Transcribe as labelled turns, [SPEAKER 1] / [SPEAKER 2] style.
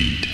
[SPEAKER 1] beat.